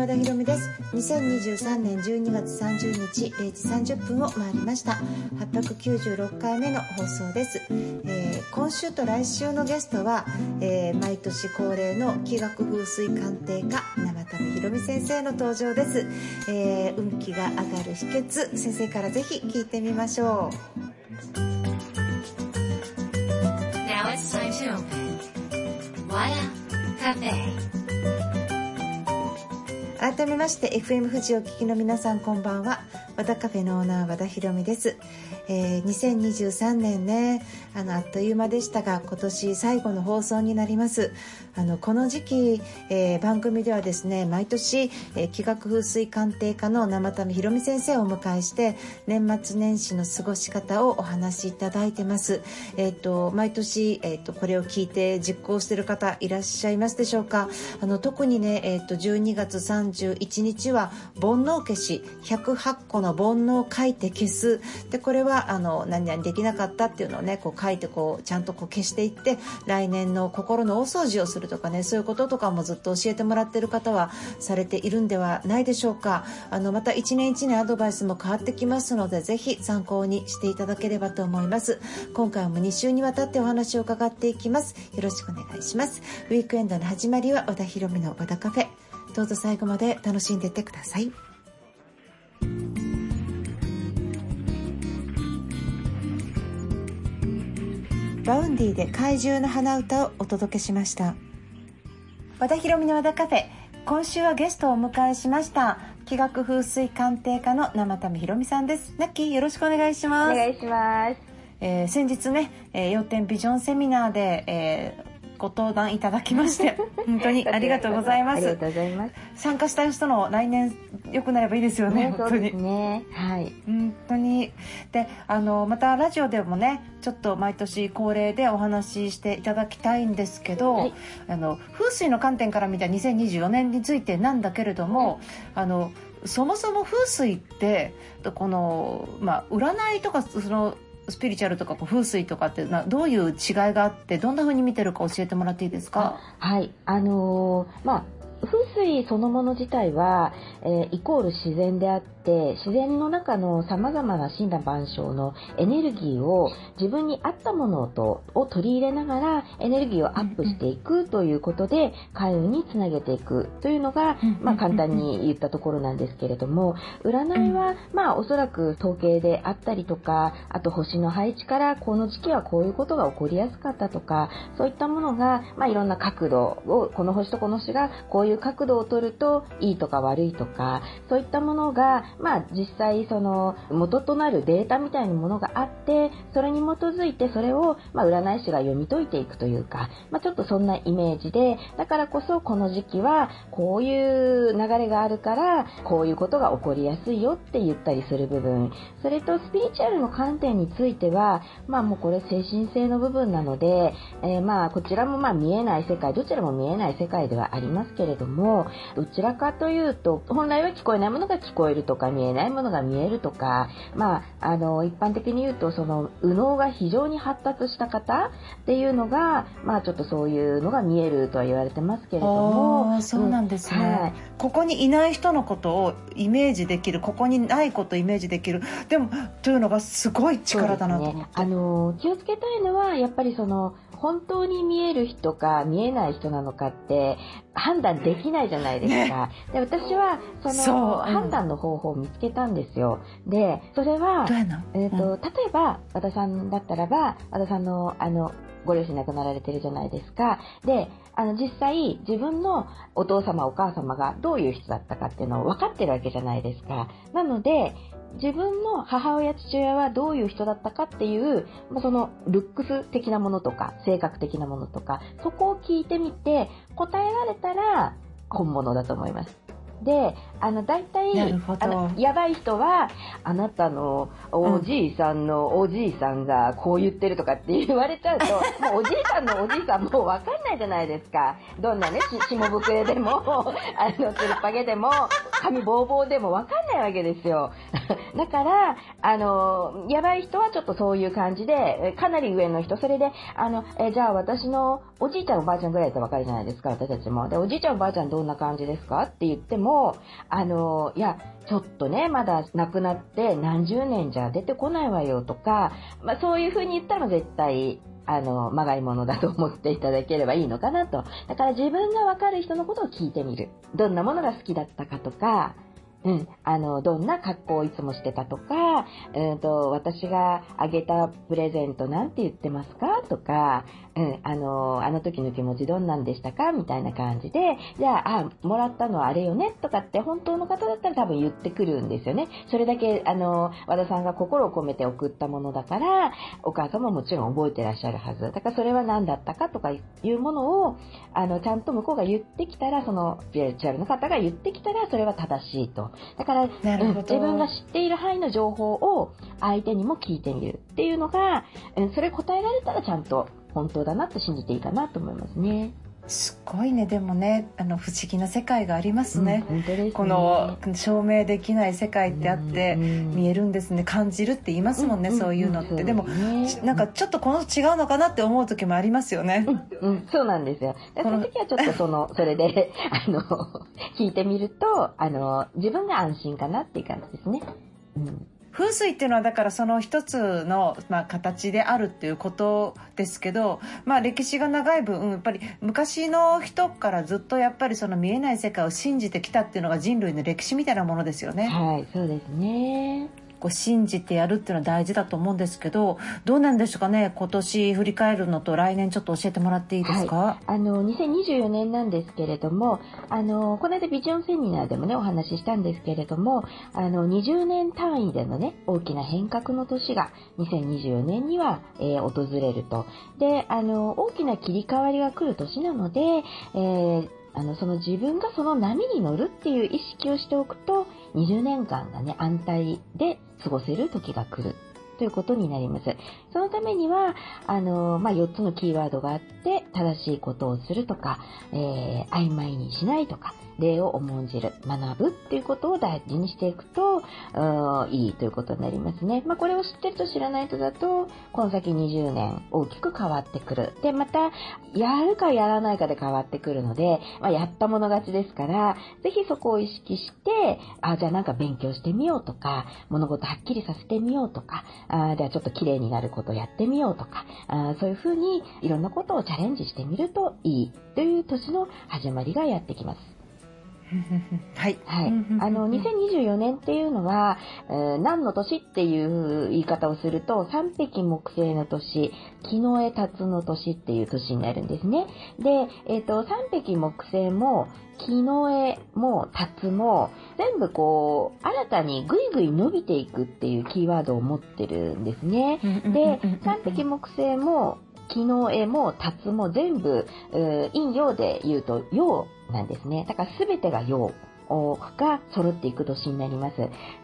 和田博美です2023年12月30日0時30分を回りました896回目の放送です、えー、今週と来週のゲストは、えー、毎年恒例の気学風水鑑定家生田目博美先生の登場です、えー、運気が上がる秘訣先生からぜひ聞いてみましょう Now it's time to open. Wada Cafe. 改めまして FM 富士お聞きの皆さんこんばんは。和田カフェのオーナー和田博美です、えー、2023年ねあのあっという間でしたが今年最後の放送になります。あのこの時期、えー、番組ではですね毎年、えー、気学風水鑑定家の生田ひろみ先生をお迎えして年末年始の過ごし方をお話しいただいてます。えっ、ー、と毎年えっ、とこれを聞いて実行している方いらっしゃいますでしょうか？あの特にねえっ、と12月31日は煩悩消し108個のの煩悩を書いて消す。でこれはあの何々できなかったっていうのをねこう書いてこうちゃんとこう消していって来年の心の大掃除をするとかねそういうこととかもずっと教えてもらってる方はされているんではないでしょうか。あのまた一年一年アドバイスも変わってきますのでぜひ参考にしていただければと思います。今回も2週にわたってお話を伺っていきます。よろしくお願いします。ウィークエンドの始まりは和田博美の和田カフェ。どうぞ最後まで楽しんでいってください。 Vaundy で怪獣の花唄をお届けしました。和田博美の和田カフェ。今週はゲストをお迎えしました気学風水鑑定家の生田目浩美さんです。ナッキーよろしくお願いします。お願いします。えー、先日ね、えー、要点ビジョンセミナーで、えー、ご登壇いただきまして 本当にありがとうございます。参加した人の来年良くなればいいですよね。ね本当にね。はい。本当にであのまたラジオでもねちょっと毎年恒例でお話ししていただきたいんですけど、はい、あの風水の観点から見た2024年についてなんだけれども、はい、あのそもそも風水ってこのまあ占いとかそのスピリチュアルとか風水とかってなどういう違いがあってどんなふうに見てるか教えてもらっていいですか？はい。あのー、まあ風水そのもの自体は、えー、イコール自然であってて自然の中のさまざまな神羅万象のエネルギーを自分に合ったものとを取り入れながらエネルギーをアップしていくということで開運につなげていく。というのが、まあ、簡単に言ったところなんですけれども占いは、まあ、おそらく統計であったりとかあと星の配置からこの時期はこういうことが起こりやすかったとかそういったものが、まあ、いろんな角度をこの星とこの星がこういう角度を取るといいとか悪いとかそういったものがまあ実際その元となるデータみたいなものがあってそれに基づいてそれをまあ占い師が読み解いていくというか、まあ、ちょっとそんなイメージでだからこそこの時期はこういう流れがあるからこういうことが起こりやすいよって言ったりする部分。それとスピリチュアルの観点についてはまあもうこれ精神性の部分なので、えー、まあこちらもまあ見えない世界どちらも見えない世界ではありますけれどもどちらかというと本来は聞こえないものが聞こえるとか見えないものが見えるとか、まあ、あの、一般的に言うと、その、右脳が非常に発達した方っていうのが、まあ、ちょっとそういうのが見えるとは言われてますけれども。そうなんですね、はい、ここにいない人のことをイメージできる、ここにないことをイメージできる。でも、というのがすごい力だなと思って。ね、あの、気をつけたいのは、やっぱりその、本当に見える人か見えない人なのかって判断できないじゃないですか。ね、で私はその判断の方法を見つけたんですよ。でそれは、えーと、うん、例えば和田さんだったらば和田さんのあのご両親亡くなられてるじゃないですか。で、あの実際自分のお父様お母様がどういう人だったかっていうのを分かってるわけじゃないですか。なので、自分の母親父親はどういう人だったかっていう、まそのルックス的なものとか性格的なものとかそこを聞いてみて答えられたら本物だと思います。で、あの、大体、あの、やばい人は、あなたのおじいさんのおじいさんがこう言ってるとかって言われちゃうと、もうおじいさんのおじいさんもうわかんないじゃないですか。どんなね、し、下ぶくれでも、あの、つるっぱげでも、髪ボーボーでもわかんないわけですよ。だから、あの、やばい人はちょっとそういう感じで、かなり上の人、それで、あの、えじゃあ私のおじいちゃんおばあちゃんぐらいだったらわかるじゃないですか、私たちも。で、おじいちゃんおばあちゃんどんな感じですかって言っても、あの、いや、ちょっとね、まだ亡くなって何十年じゃ出てこないわよとか、まあそういうふうに言ったら絶対あの、まがいものだと思っていただければいいのかなと。だから自分がわかる人のことを聞いてみる。どんなものが好きだったかとか、うん、あの、どんな格好をいつもしてたとか、うんと、私があげたプレゼントなんて言ってますか？とか、うん、あの、あの時の気持ちどんなんでしたか？みたいな感じで、じゃあ、あ、もらったのはあれよね？とかって本当の方だったら多分言ってくるんですよね。それだけ、あの、和田さんが心を込めて送ったものだから、お母様ももちろん覚えてらっしゃるはず。だからそれは何だったかとかいうものを、あの、ちゃんと向こうが言ってきたら、その、スピリチュアルの方が言ってきたら、それは正しいと。だから、うん、自分が知っている範囲の情報を相手にも聞いてみるっていうのが、うん、それ答えられたらちゃんと本当だなと信じていいかなと思いますね。すごいね。でもねあの不思議な世界がありますね。うんね、この証明できない世界ってあって見えるんですね。感じるって言いますもんね、うん、そういうのって、うん、でも、なんかちょっとこの違うのかなって思う時もありますよね、うんそうなんですよ。その時はちょっとそのそれで あの聞いてみるとあの自分が安心かなっていう感じですね。うん風水っていうのはだからその一つの、まあ、形であるっていうことですけど、まあ、歴史が長い分やっぱり昔の人からずっとやっぱりその見えない世界を信じてきたっていうのが人類の歴史みたいなものですよね。はいそうですねこう信じてやるっていうのは大事だと思うんですけどどうなんでしょうかね今年振り返るのと来年ちょっと教えてもらっていいですか、はい、あの2024年なんですけれどもあのこの間ビジョンセミナーでもねお話ししたんですけれどもあの20年単位でのね大きな変革の年が2024年には、えー、訪れると。であの大きな切り替わりが来る年なので、えーあの、その自分がその波に乗るっていう意識をしておくと、20年間がね、安泰で過ごせる時が来るということになります。そのためには、あの、まあ、4つのキーワードがあって、正しいことをするとか、えー、曖昧にしないとか、礼を重んじる、学ぶっていうことを大事にしていくと、いいということになりますね。まあ、これを知ってると知らないとだと、この先20年大きく変わってくる。で、また、やるかやらないかで変わってくるので、まあ、やったもの勝ちですから、ぜひそこを意識して、あ、じゃあなんか勉強してみようとか、物事はっきりさせてみようとか、あじゃあちょっと綺麗になることをやってみようとか、あそういうふうにいろんなことをチャレンジしてみるといいという年の始まりがやってきます。はい。はい。あの、2024年っていうのは、えー、何の年っていう言い方をすると、三匹木星の年、木の絵辰の年っていう年になるんですね。で、えっ、ー、と、三匹木星も、木の絵も辰も、全部こう、新たにぐいぐい伸びていくっていうキーワードを持ってるんですね。で、三匹木星も、木の絵も辰も全部、陰陽で言うと陽なんですね。だから全てが陽。が揃っていく年になります。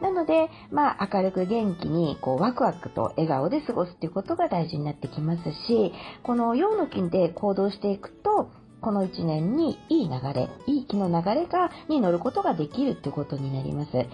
なので、まあ、明るく元気に、こう、ワクワクと笑顔で過ごすっていうことが大事になってきますし、この陽の金で行動していくと、この1年にいい流れ、いい気の流れが、に乗ることができるっていうことになります。例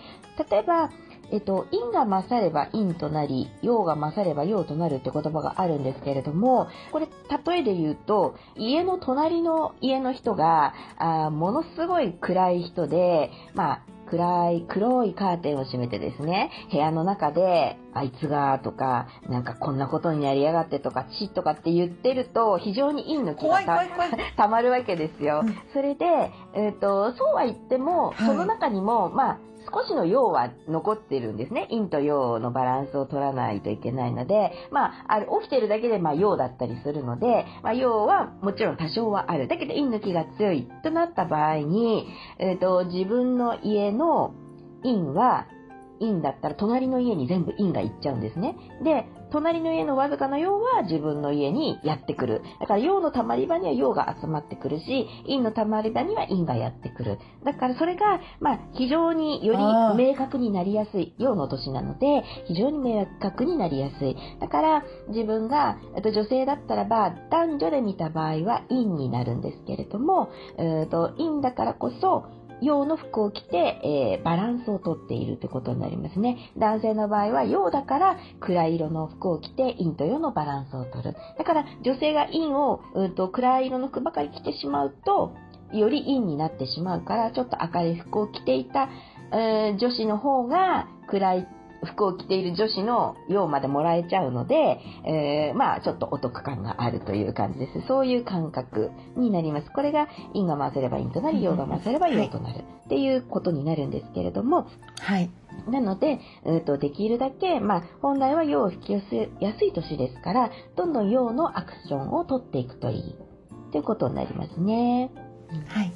えば、えっと、陰が勝れば陰となり、陽が勝れば陽となるって言葉があるんですけれども、これ、例えで言うと、家の隣の家の人が、あものすごい暗い人で、まあ、暗い黒いカーテンを閉めてですね、部屋の中で、あいつがとか、なんかこんなことになりやがってとか、チとかって言ってると、非常に陰の気が たまるわけですよ。それで、えっ、ー、と、そうは言っても、その中にも、まあ、少しの陽は残ってるんですね。陰と陽のバランスを取らないといけないので、まあ、ある起きてるだけで、まあ、陽だったりするので、まあ、陽はもちろん多少はある。だけど陰の気が強いとなった場合に、えっ、ー、と、自分の家の陰は陰だったら隣の家に全部陰が行っちゃうんですね。で、隣の家のわずかな陽は自分の家にやってくる。だから陽の溜まり場には陽が集まってくるし、陰の溜まり場には陰がやってくる。だからそれが、まあ、非常により明確になりやすい陽の年なので、非常に明確になりやすい。だから自分が、と女性だったらば、男女で見た場合は陰になるんですけれども、えー、と陰だからこそ、陽の服を着て、えー、バランスをとっているということになりますね。男性の場合は陽だから暗い色の服を着て陰と陽のバランスをとる。だから女性が陰を、うんと、暗い色の服ばかり着てしまうと、より陰になってしまうから、ちょっと明るい服を着ていた、えー、女子の方が暗い服を着ている女子の用までもらえちゃうので、えー、まあちょっとお得感があるという感じです。そういう感覚になります。これが陰が混ぜれば陰となり、陽が混ぜれば陽となるっていうことになるんですけれども、はい。なので、えーと、できるだけ、まあ、本来は陽を引き寄せやすい年ですから、どんどん陽のアクションを取っていくといいということになりますね。はい。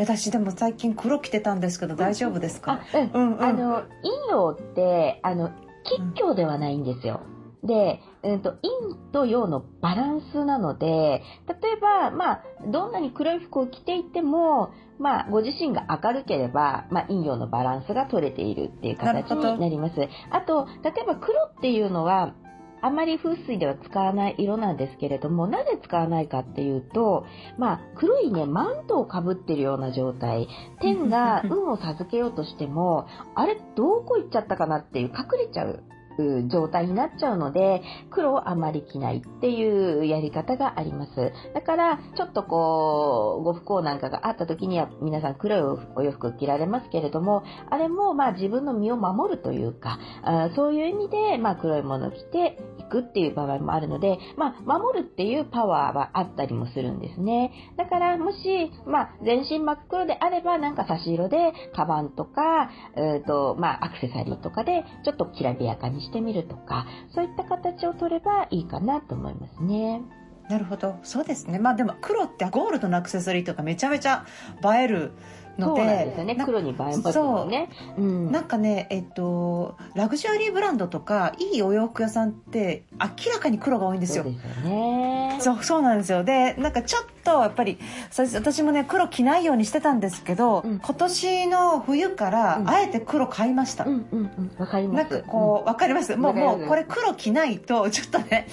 私でも最近黒着てたんですけど大丈夫ですか、うん、うんうん、あの陰陽ってあの吉凶ではないんですよ。で、えーと、陰と陽のバランスなので例えば、まあ、どんなに黒い服を着ていても、まあ、ご自身が明るければ、まあ、陰陽のバランスが取れているっていう形になります。あと例えば黒っていうのはあまり風水では使わない色なんですけれども、なぜ使わないかっていうと、まあ、黒いね、マントをかぶってるような状態。天が運を授けようとしても、あれ、どこ行っちゃったかなっていう隠れちゃう状態になっちゃうので、黒をあまり着ないっていうやり方があります。だから、ちょっとこう、ご不幸なんかがあった時には皆さん黒いお洋服着られますけれども、あれもまあ自分の身を守るというか、あそういう意味で、まあ黒いものを着ていくっていう場合もあるので、まあ守るっていうパワーはあったりもするんですね。だからもし、まあ全身真っ黒であれば、なんか差し色で、カバンとか、えっ、ー、と、まあアクセサリーとかで、ちょっときらびやかにしてしてみるとか、そういった形を取ればいいかなと思いますね。なるほど。そうですね。まあでも黒ってゴールドのアクセサリーとかめちゃめちゃ映えるので。そうなんですよね。黒に映えますよね。そう。うん、なんかね、えっと、ラグジュアリーブランドとか、いいお洋服屋さんって明らかに黒が多いんですよ。そうね。そう、そうなんですよ。で、なんかちょっとやっぱり私もね黒着ないようにしてたんですけど、うん、今年の冬からあえて黒買いました。うんうんうんわ、かります。なんかこう、わかります？もうもうこれ黒着ないとちょっとね、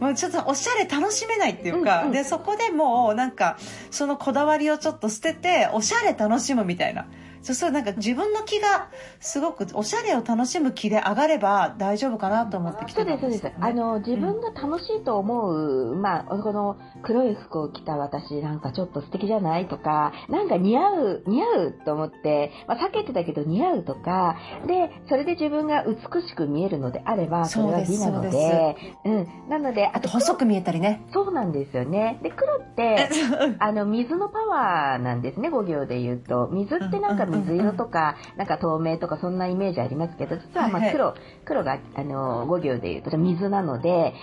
もうちょっとおしゃれ楽しめないっていうか、うんうん、でそこでもうなんかそのこだわりをちょっと捨てておしゃれ楽しむみたいな。そうそうなんか自分の気がすごくおしゃれを楽しむ気で上がれば大丈夫かなと思ってきてたんです、ね、そうですそうです。あの自分が楽しいと思う、うん、まあこの黒い服を着た私なんかちょっと素敵じゃないとかなんか似合う似合うと思って、まあ、避けてたけど似合うとかでそれで自分が美しく見えるのであればそれは美なのでうん。なのであと細く見えたりね。そうなんですよね。で黒って あの水のパワーなんですね5行で言うと。水ってなんか水色とか、なんか透明とかそんなイメージありますけど、実はまあ黒、黒が、あの、5行で言うと水なので、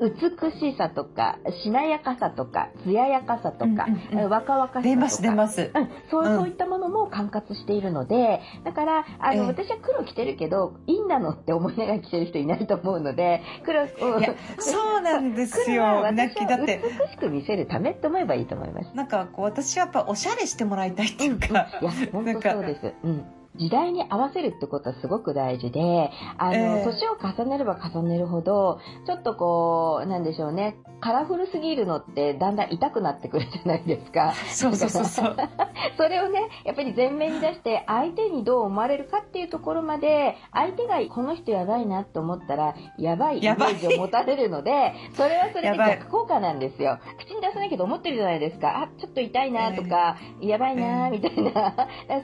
美しさとか、しなやかさとか、艶やかさとか、うんうん、若々しさとか。出ます、出ます。うん、そう、そういったものも管轄しているので、だから、あの、私は黒着てるけど、いいんなのって思いながら着てる人いないと思うので、黒、いや、そうなんですよ。私は美しく見せるためって思えばいいと思います。なんか、こう、私はやっぱおしゃれしてもらいたいっていうか。うんうん、いや、本当そうです。うん。時代に合わせるってことはすごく大事で、あの、えー、年を重ねれば重ねるほど、ちょっとこう、なんでしょうね、カラフルすぎるのってだんだん痛くなってくるじゃないですか。そうそうそうそう。それをね、やっぱり前面に出して相手にどう思われるかっていうところまで、相手がこの人やばいなと思ったら、やばいイメージを持たれるので、それはそれで逆効果なんですよ。口に出さないけど思ってるじゃないですか。あ、ちょっと痛いなとか、えー、やばいなみたいな。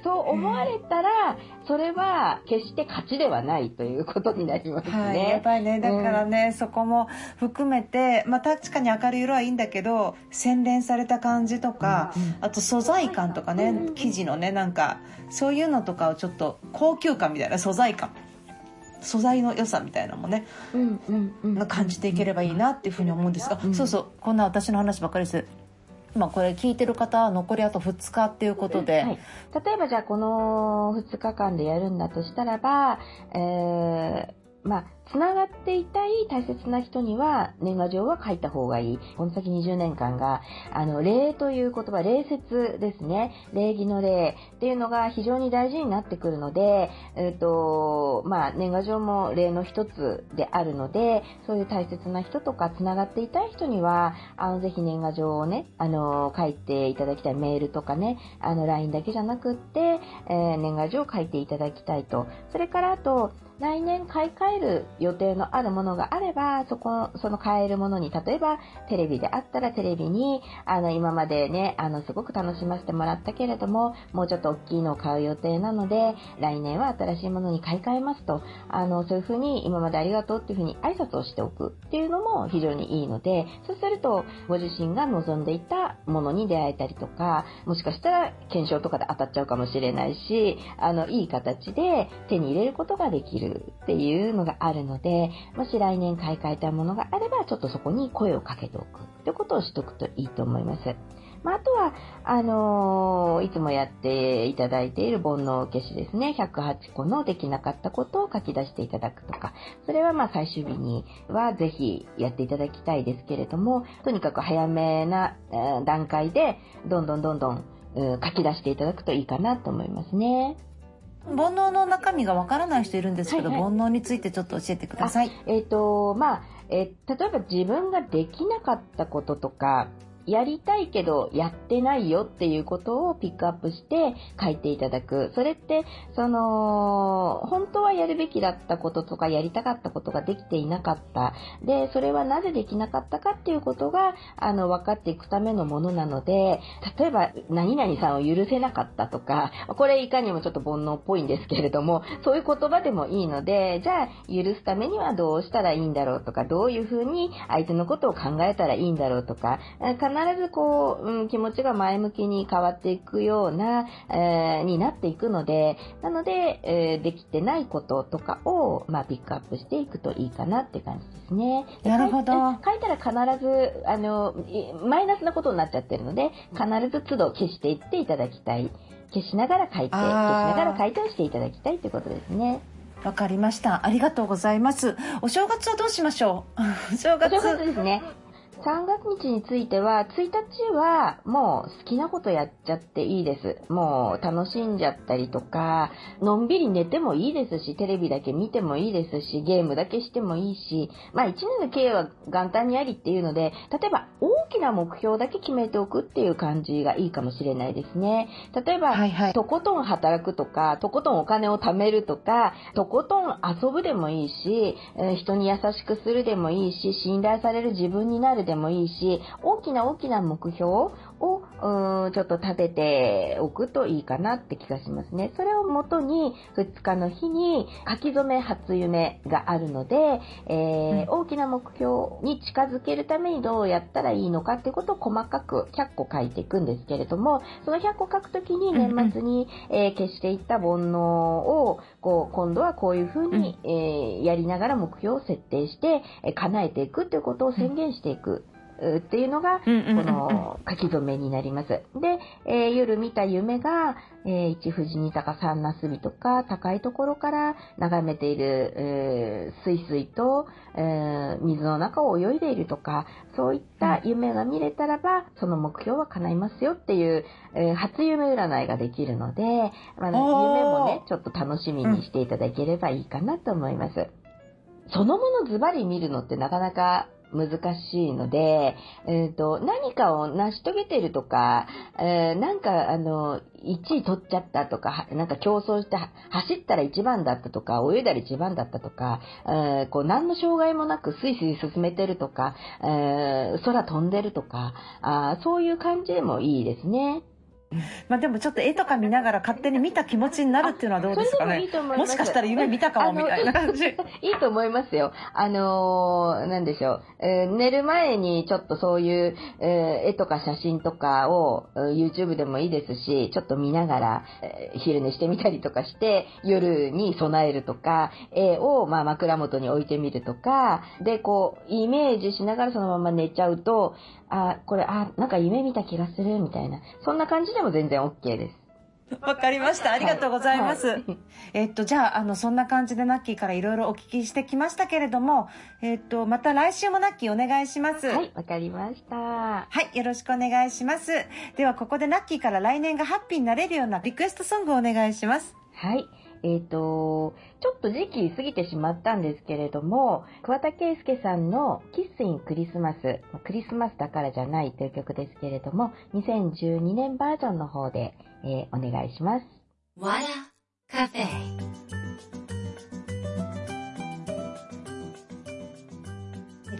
そう思われたら、それは決して勝ちではないということになりますね。はい、やっぱりね、だからね、うん、そこも含めて、まあ確かに明るい色はいいんだけど、洗練された感じとか、うんうん、あと素材感とかね、うんうん、生地のね、なんか、そういうのとかをちょっと高級感みたいな素材感。素材の良さみたいなのもね、うんうんうん、感じていければいいなっていうふうに思うんですが、うん、そうそうこんな私の話ばっかりですまあ、これ聞いてる方は残りあと2日っていうことで、はい、例えばじゃあこの2日間でやるんだとしたらば、えー、まあつながっていたい大切な人には年賀状は書いた方がいい。この先20年間が、あの、礼という言葉、礼節ですね。礼儀の礼っていうのが非常に大事になってくるので、えっ、ー、と、まあ、年賀状も礼の一つであるので、そういう大切な人とかつながっていたい人には、あの、ぜひ年賀状をね、あの、書いていただきたい。メールとかね、あの、LINE だけじゃなくって、えー、年賀状を書いていただきたいと。それからあと、来年買い替える予定のあるものがあれば、そこ、その買えるものに、例えばテレビであったらテレビに、あの、今までね、あの、すごく楽しませてもらったけれども、もうちょっと大きいのを買う予定なので、来年は新しいものに買い替えますと、あの、そういうふうに今までありがとうっていうふうに挨拶をしておくっていうのも非常にいいので、そうすると、ご自身が望んでいたものに出会えたりとか、もしかしたら検証とかで当たっちゃうかもしれないし、あの、いい形で手に入れることができる。っていうのがあるので、もし来年買い替えたものがあれば、ちょっとそこに声をかけておくってことをしとくといいと思います。まあ、あとは、あのー、いつもやっていただいている煩悩消しですね。108個のできなかったことを書き出していただくとか、それはまあ最終日にはぜひやっていただきたいですけれども、とにかく早めな段階で、どんどんどんどん書き出していただくといいかなと思いますね。煩悩の中身がわからない人いるんですけど、はいはい、煩悩についてちょっと教えてください。えっ、ー、と、まあ、えー、例えば自分ができなかったこととか、やりたいけどやってないよっていうことをピックアップして書いていただく。それって、その、本当はやるべきだったこととかやりたかったことができていなかった。で、それはなぜできなかったかっていうことが、あの、分かっていくためのものなので、例えば、何々さんを許せなかったとか、これいかにもちょっと煩悩っぽいんですけれども、そういう言葉でもいいので、じゃあ、許すためにはどうしたらいいんだろうとか、どういうふうに相手のことを考えたらいいんだろうとか、必ずこう、うん、気持ちが前向きに変わっていくような、えー、になっていくので、なので、えー、できてないこととかを、まあ、ピックアップしていくといいかなって感じですね。なるほど。書いたら必ず、あの、マイナスなことになっちゃってるので、必ず都度消していっていただきたい。消しながら書いて、消しながら書いてをしていただきたいということですね。わかりました。ありがとうございます。お正月はどうしましょう？お正月ですね。3月日については、1日はもう好きなことやっちゃっていいです。もう楽しんじゃったりとか、のんびり寝てもいいですし、テレビだけ見てもいいですし、ゲームだけしてもいいし、まあ1年の経営は元旦にありっていうので、例えば大きな目標だけ決めておくっていう感じがいいかもしれないですね。例えば、はいはい、とことん働くとか、とことんお金を貯めるとか、とことん遊ぶでもいいし、人に優しくするでもいいし、信頼される自分になるでももいいし、大きな大きな目標を、うん、ちょっと立てておくといいかなって気がしますね。それをもとに、2日の日に書き初め初夢があるので、えー、うん、大きな目標に近づけるためにどうやったらいいのかっていうことを細かく100個書いていくんですけれども、その100個書くときに年末に、えー、消していった煩悩を、こう、今度はこういうふうに、うん、えー、やりながら目標を設定して、え叶えていくっていうことを宣言していく。っていうのが、この書き初めになります。で、えー、夜見た夢が、えー、一富士二鷹三なすびとか、高いところから眺めている、えー、水水と、えー、水の中を泳いでいるとか、そういった夢が見れたらば、その目標は叶いますよっていう、えー、初夢占いができるので、まあ、夢もね、ちょっと楽しみにしていただければいいかなと思います。そのものズバリ見るのってなかなか難しいので、えっ、ー、と、何かを成し遂げてるとか、えー、なんか、あの、1位取っちゃったとか、なんか競争して走ったら1番だったとか、泳いだら1番だったとか、えー、こう、何の障害もなくスイスイ進めてるとか、えー、空飛んでるとか、あそういう感じでもいいですね。まあでもちょっと絵とか見ながら勝手に見た気持ちになるっていうのはどうですかね。いいもしかしたら夢見たかもみたいな感じ。いいと思いますよ。あのー、なんでしょう、えー、寝る前にちょっとそういう、えー、絵とか写真とかを YouTube でもいいですし、ちょっと見ながら、えー、昼寝してみたりとかして、夜に備えるとか、絵をまあ枕元に置いてみるとか、で、こう、イメージしながらそのまま寝ちゃうと、あ、これ、あ、なんか夢見た気がするみたいな。そんな感じでも全然 OK です。わかりました。ありがとうございます。はい、えっと、じゃあ、あの、そんな感じでナッキーからいろいろお聞きしてきましたけれども、えっと、また来週もナッキーお願いします。はい、わかりました。はい、よろしくお願いします。では、ここでナッキーから来年がハッピーになれるようなリクエストソングをお願いします。はい。えっ、ー、と、ちょっと時期過ぎてしまったんですけれども、桑田佳祐さんのキッスインクリスマス、クリスマスだからじゃないという曲ですけれども、2012年バージョンの方で、えー、お願いします。わらカフェ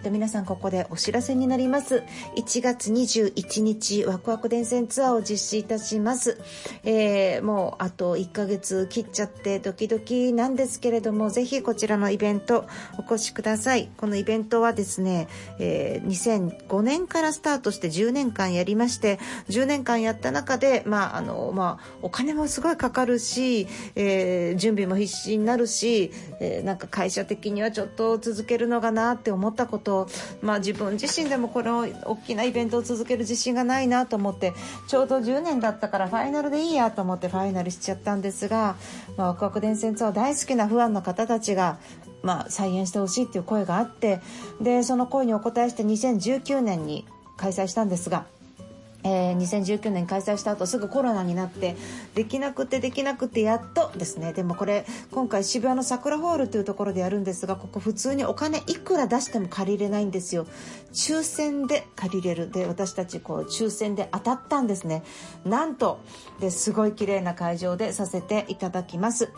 と皆さんここでお知らせになります。1月21日、ワクワク電線ツアーを実施いたします。えー、もうあと1ヶ月切っちゃってドキドキなんですけれども、ぜひこちらのイベントお越しください。このイベントはですね、えー、2005年からスタートして10年間やりまして、10年間やった中で、まあ、あの、まあ、お金もすごいかかるし、えー、準備も必死になるし、えー、なんか会社的にはちょっと続けるのかなって思ったことまあ、自分自身でもこの大きなイベントを続ける自信がないなと思ってちょうど10年だったからファイナルでいいやと思ってファイナルしちゃったんですが、まあ、ワクワク伝線ツアー大好きなファンの方たちがまあ、再演してほしいっていう声があってでその声にお応えして2019年に開催したんですがえー、2019年開催した後すぐコロナになってできなくてできなくてやっとですね。でもこれ今回渋谷の桜ホールというところでやるんですがここ普通にお金いくら出しても借りれないんですよ。抽選で借りれる。で私たちこう抽選で当たったんですね。なんとですごい綺麗な会場でさせていただきます。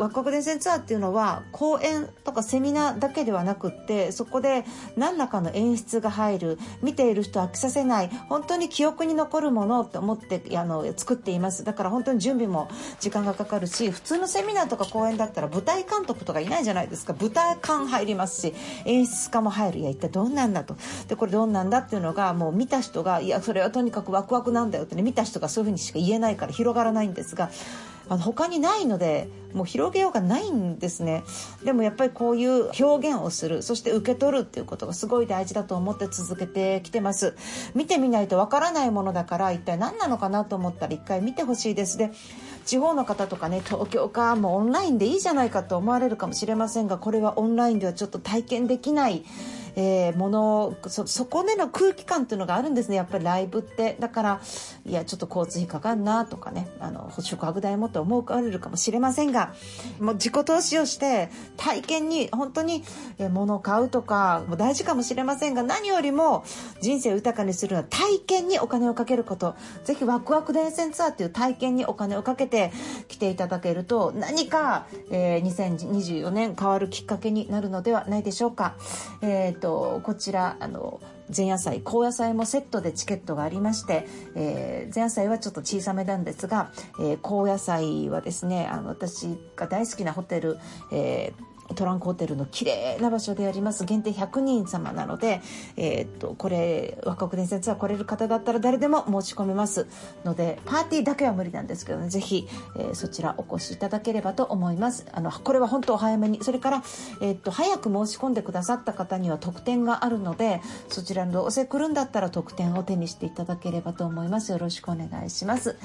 ワクワク伝線ツアーっていうのは講演とかセミナーだけではなくってそこで何らかの演出が入る見ている人飽きさせない本当に記憶に残るものって思ってあの作っています。だから本当に準備も時間がかかるし普通のセミナーとか講演だったら舞台監督とかいないじゃないですか。舞台監入りますし演出家も入る。いや一体どんなんだと。でこれどんなんだっていうのがもう見た人がいやそれはとにかくワクワクなんだよってね見た人がそういうふうにしか言えないから広がらないんですがあの他にないのでもう広げようがないんですね。でもやっぱりこういう表現をするそして受け取るっていうことがすごい大事だと思って続けてきてます。見てみないとわからないものだから一体何なのかなと思ったら一回見てほしいです。で地方の方とかね東京かもうオンラインでいいじゃないかと思われるかもしれませんがこれはオンラインではちょっと体験できないえー、ものそそこでの空気感っていうのがあるんですね。やっぱりライブって。だからいやちょっと交通費かかんなとかね。あの宿泊代もと思われるかもしれませんがもう自己投資をして体験に本当に物を買うとかも大事かもしれませんが何よりも人生を豊かにするのは体験にお金をかけること。ぜひワクワク伝線ツアーっていう体験にお金をかけて来ていただけると何か、えー、2024年変わるきっかけになるのではないでしょうか。えーと、こちらあの前夜祭高野菜もセットでチケットがありまして、えー、前夜祭はちょっと小さめなんですが、えー、高野菜はですねあの私が大好きなホテル、えートランクホテルの綺麗な場所であります。限定100人様なので、えー、っとこれ若国伝説は来れる方だったら誰でも申し込めますのでパーティーだけは無理なんですけどね。ぜひ、えー、そちらお越しいただければと思います。あのこれは本当お早めにそれから、えー、っと早く申し込んでくださった方には特典があるのでそちらのどうせ来るんだったら特典を手にしていただければと思います。よろしくお願いします。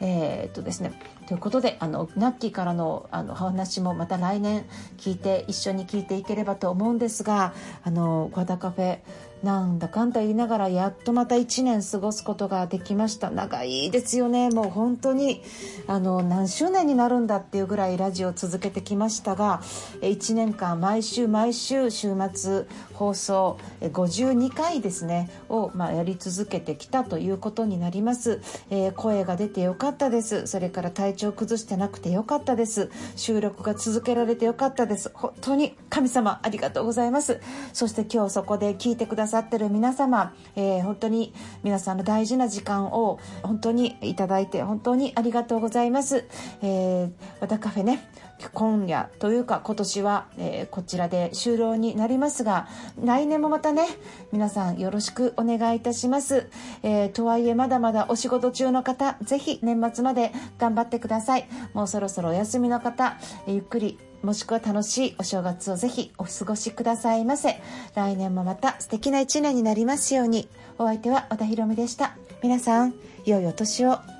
えー、っとですね。ということであのナッキーからのあの話もまた来年聞いて一緒に聞いていければと思うんですがあの和田カフェなんだかんだ言いながらやっとまた1年過ごすことができました。長いですよね。もう本当にあの何周年になるんだっていうぐらいラジオを続けてきましたが1年間毎週毎週週末放送52回ですねを、まあ、やり続けてきたということになります、えー、声が出てよかったです。それから体調崩してなくてよかったです。収録が続けられてよかったです。本当に神様ありがとうございます。そして今日そこで聞いてくだささってる皆様、えー、本当に皆さんの大事な時間を本当にいただいて本当にありがとうございます。えー、和田カフェね、今夜というか今年は、えー、こちらで終了になりますが、来年もまたね、皆さんよろしくお願いいたします。えー、とはいえまだまだお仕事中の方、ぜひ年末まで頑張ってください。もうそろそろお休みの方、ゆっくりもしくは楽しいお正月をぜひお過ごしくださいませ。来年もまた素敵な一年になりますように。お相手は小田博美でした。皆さん、良いお年を。